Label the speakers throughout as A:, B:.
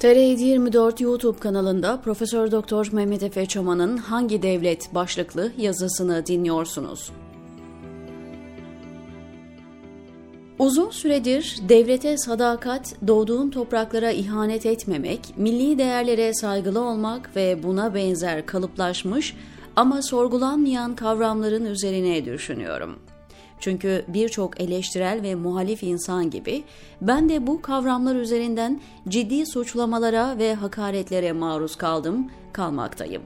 A: TR 24 YouTube kanalında Profesör Doktor Mehmet Efe Çaman'ın Hangi Devlet başlıklı yazısını dinliyorsunuz. Uzun süredir devlete sadakat, doğduğun topraklara ihanet etmemek, milli değerlere saygılı olmak ve buna benzer kalıplaşmış ama sorgulanmayan kavramların üzerine düşünüyorum. Çünkü birçok eleştirel ve muhalif insan gibi ben de bu kavramlar üzerinden ciddi suçlamalara ve hakaretlere maruz kaldım, kalmaktayım.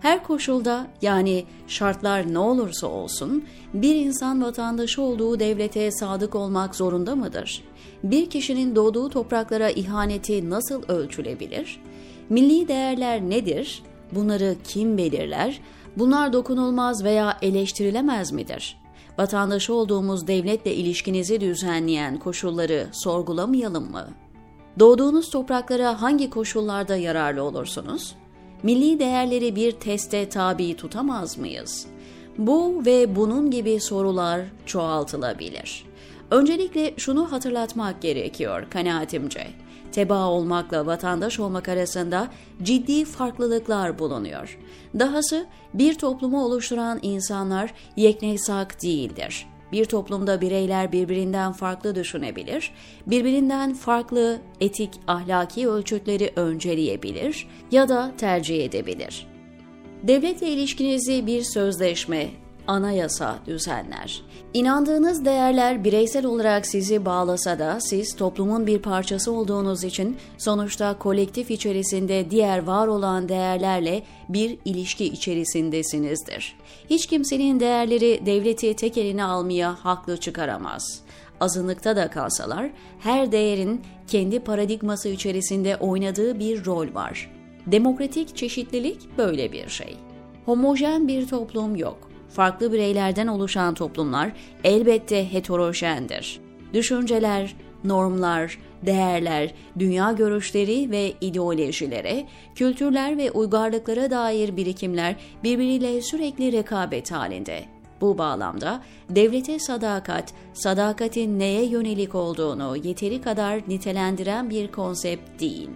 A: Her koşulda yani şartlar ne olursa olsun bir insan vatandaşı olduğu devlete sadık olmak zorunda mıdır? Bir kişinin doğduğu topraklara ihaneti nasıl ölçülebilir? Milli değerler nedir? Bunları kim belirler? Bunlar dokunulmaz veya eleştirilemez midir? Vatandaşı olduğumuz devletle ilişkinizi düzenleyen koşulları sorgulamayalım mı? Doğduğunuz topraklara hangi koşullarda yararlı olursunuz? Milli değerleri bir teste tabi tutamaz mıyız? Bu ve bunun gibi sorular çoğaltılabilir. Öncelikle şunu hatırlatmak gerekiyor kanaatimce. Teba olmakla vatandaş olmak arasında ciddi farklılıklar bulunuyor. Dahası bir toplumu oluşturan insanlar yeknesak değildir. Bir toplumda bireyler birbirinden farklı düşünebilir, birbirinden farklı etik ahlaki ölçütleri önceleyebilir ya da tercih edebilir. Devletle ilişkinizi bir sözleşme, anayasa düzenler. İnandığınız değerler bireysel olarak sizi bağlasa da siz toplumun bir parçası olduğunuz için sonuçta kolektif içerisinde diğer var olan değerlerle bir ilişki içerisindesinizdir. Hiç kimsenin değerleri devleti tek eline almaya haklı çıkaramaz. Azınlıkta da kalsalar her değerin kendi paradigması içerisinde oynadığı bir rol var. Demokratik çeşitlilik böyle bir şey. Homojen bir toplum yok farklı bireylerden oluşan toplumlar elbette heterojendir. Düşünceler, normlar, değerler, dünya görüşleri ve ideolojilere, kültürler ve uygarlıklara dair birikimler birbiriyle sürekli rekabet halinde. Bu bağlamda devlete sadakat, sadakatin neye yönelik olduğunu yeteri kadar nitelendiren bir konsept değil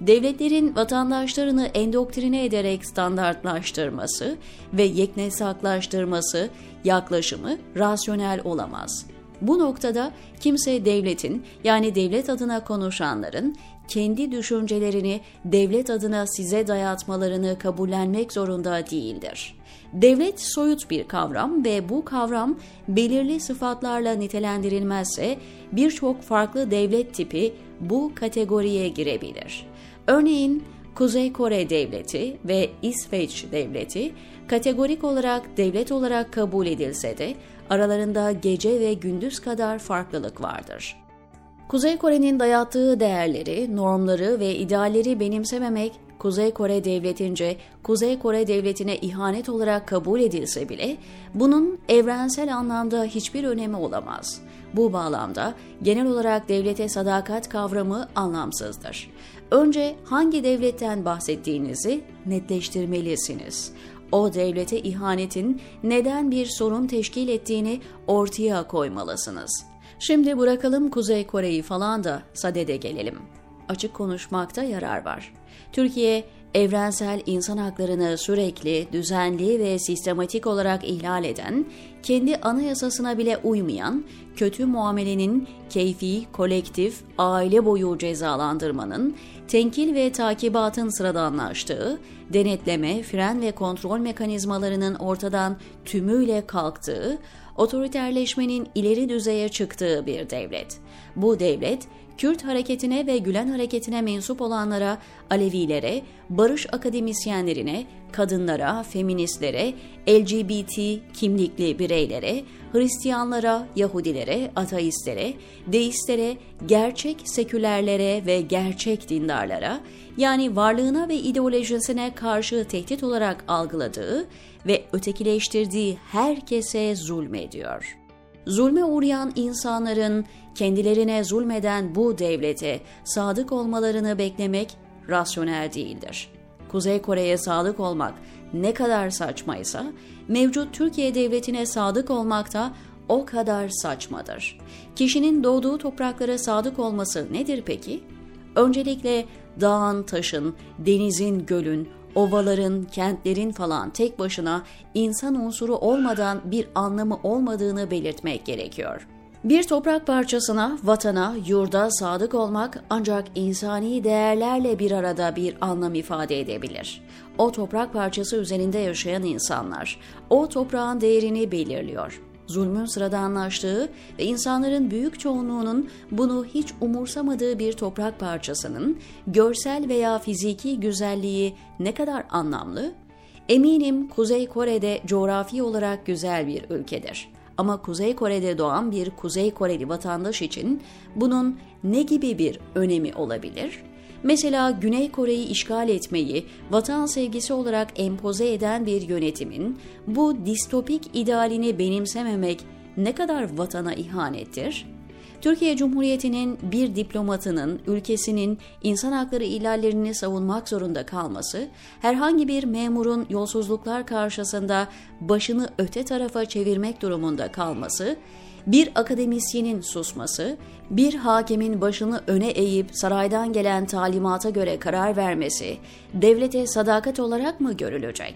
A: devletlerin vatandaşlarını endoktrine ederek standartlaştırması ve yeknesaklaştırması yaklaşımı rasyonel olamaz. Bu noktada kimse devletin yani devlet adına konuşanların kendi düşüncelerini devlet adına size dayatmalarını kabullenmek zorunda değildir. Devlet soyut bir kavram ve bu kavram belirli sıfatlarla nitelendirilmezse birçok farklı devlet tipi bu kategoriye girebilir. Örneğin Kuzey Kore Devleti ve İsveç Devleti kategorik olarak devlet olarak kabul edilse de aralarında gece ve gündüz kadar farklılık vardır. Kuzey Kore'nin dayattığı değerleri, normları ve idealleri benimsememek Kuzey Kore Devleti'nce Kuzey Kore Devleti'ne ihanet olarak kabul edilse bile bunun evrensel anlamda hiçbir önemi olamaz. Bu bağlamda genel olarak devlete sadakat kavramı anlamsızdır. Önce hangi devletten bahsettiğinizi netleştirmelisiniz. O devlete ihanetin neden bir sorun teşkil ettiğini ortaya koymalısınız. Şimdi bırakalım Kuzey Kore'yi falan da sadede gelelim. Açık konuşmakta yarar var. Türkiye evrensel insan haklarını sürekli, düzenli ve sistematik olarak ihlal eden, kendi anayasasına bile uymayan, kötü muamelenin keyfi, kolektif, aile boyu cezalandırmanın, tenkil ve takibatın sıradanlaştığı, denetleme, fren ve kontrol mekanizmalarının ortadan tümüyle kalktığı, otoriterleşmenin ileri düzeye çıktığı bir devlet. Bu devlet, Kürt hareketine ve Gülen hareketine mensup olanlara, Alevilere, barış akademisyenlerine, kadınlara, feministlere, LGBT kimlikli bireylere, Hristiyanlara, Yahudilere, ateistlere, deistlere, gerçek sekülerlere ve gerçek dindarlara, yani varlığına ve ideolojisine karşı tehdit olarak algıladığı ve ötekileştirdiği herkese zulmediyor. Zulme uğrayan insanların kendilerine zulmeden bu devlete sadık olmalarını beklemek rasyonel değildir. Kuzey Kore'ye sadık olmak ne kadar saçmaysa, mevcut Türkiye devletine sadık olmak da o kadar saçmadır. Kişinin doğduğu topraklara sadık olması nedir peki? Öncelikle dağın, taşın, denizin, gölün, ovaların, kentlerin falan tek başına insan unsuru olmadan bir anlamı olmadığını belirtmek gerekiyor. Bir toprak parçasına, vatana, yurda sadık olmak ancak insani değerlerle bir arada bir anlam ifade edebilir. O toprak parçası üzerinde yaşayan insanlar, o toprağın değerini belirliyor zulmün sıradanlaştığı ve insanların büyük çoğunluğunun bunu hiç umursamadığı bir toprak parçasının görsel veya fiziki güzelliği ne kadar anlamlı? Eminim Kuzey Kore'de coğrafi olarak güzel bir ülkedir. Ama Kuzey Kore'de doğan bir Kuzey Koreli vatandaş için bunun ne gibi bir önemi olabilir? Mesela Güney Kore'yi işgal etmeyi vatan sevgisi olarak empoze eden bir yönetimin bu distopik idealini benimsememek ne kadar vatana ihanettir? Türkiye Cumhuriyeti'nin bir diplomatının ülkesinin insan hakları ihlallerini savunmak zorunda kalması, herhangi bir memurun yolsuzluklar karşısında başını öte tarafa çevirmek durumunda kalması, bir akademisyenin susması, bir hakemin başını öne eğip saraydan gelen talimata göre karar vermesi devlete sadakat olarak mı görülecek?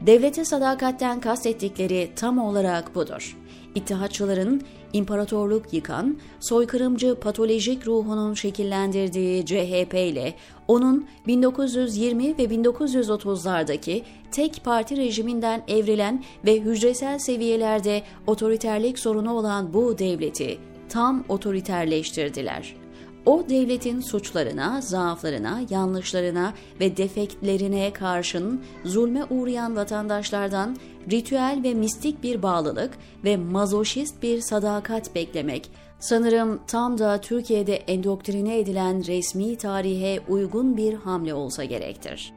A: Devlete sadakatten kastettikleri tam olarak budur. İttihatçıların imparatorluk yıkan, soykırımcı patolojik ruhunun şekillendirdiği CHP ile onun 1920 ve 1930'lardaki tek parti rejiminden evrilen ve hücresel seviyelerde otoriterlik sorunu olan bu devleti tam otoriterleştirdiler o devletin suçlarına, zaaflarına, yanlışlarına ve defektlerine karşın zulme uğrayan vatandaşlardan ritüel ve mistik bir bağlılık ve mazoşist bir sadakat beklemek sanırım tam da Türkiye'de endoktrine edilen resmi tarihe uygun bir hamle olsa gerektir.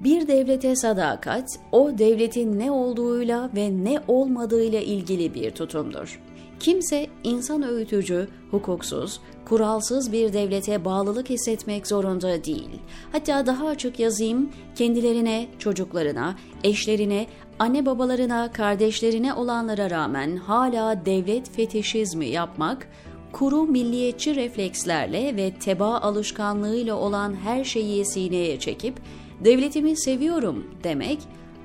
A: Bir devlete sadakat, o devletin ne olduğuyla ve ne olmadığıyla ilgili bir tutumdur. Kimse insan öğütücü, hukuksuz, kuralsız bir devlete bağlılık hissetmek zorunda değil. Hatta daha açık yazayım, kendilerine, çocuklarına, eşlerine, anne babalarına, kardeşlerine olanlara rağmen hala devlet fetişizmi yapmak, kuru milliyetçi reflekslerle ve teba alışkanlığıyla olan her şeyi sineye çekip devletimi seviyorum demek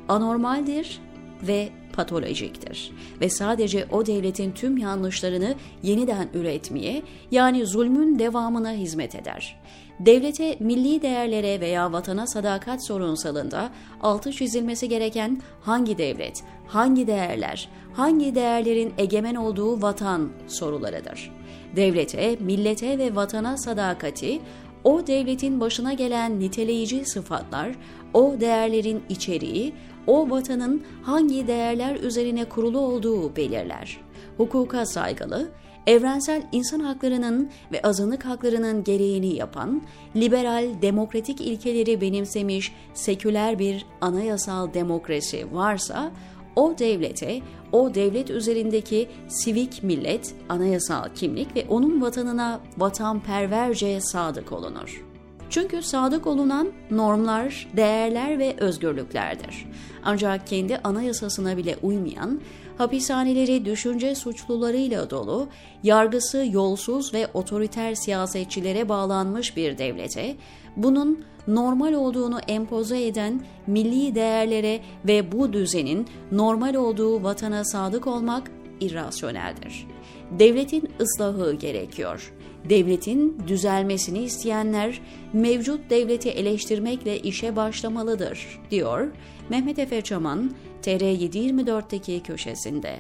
A: anormaldir ve patolojiktir ve sadece o devletin tüm yanlışlarını yeniden üretmeye yani zulmün devamına hizmet eder. Devlete, milli değerlere veya vatana sadakat sorunsalında altı çizilmesi gereken hangi devlet, hangi değerler, hangi değerlerin egemen olduğu vatan sorularıdır. Devlete, millete ve vatana sadakati o devletin başına gelen niteleyici sıfatlar, o değerlerin içeriği, o vatanın hangi değerler üzerine kurulu olduğu belirler. Hukuka saygılı, evrensel insan haklarının ve azınlık haklarının gereğini yapan, liberal demokratik ilkeleri benimsemiş seküler bir anayasal demokrasi varsa, o devlete, o devlet üzerindeki sivik millet, anayasal kimlik ve onun vatanına vatanperverce sadık olunur. Çünkü sadık olunan normlar, değerler ve özgürlüklerdir. Ancak kendi anayasasına bile uymayan, hapishaneleri düşünce suçlularıyla dolu, yargısı yolsuz ve otoriter siyasetçilere bağlanmış bir devlete, bunun normal olduğunu empoze eden milli değerlere ve bu düzenin normal olduğu vatana sadık olmak irrasyoneldir. Devletin ıslahı gerekiyor. Devletin düzelmesini isteyenler mevcut devleti eleştirmekle işe başlamalıdır, diyor Mehmet Efe Çaman, TR724'teki köşesinde.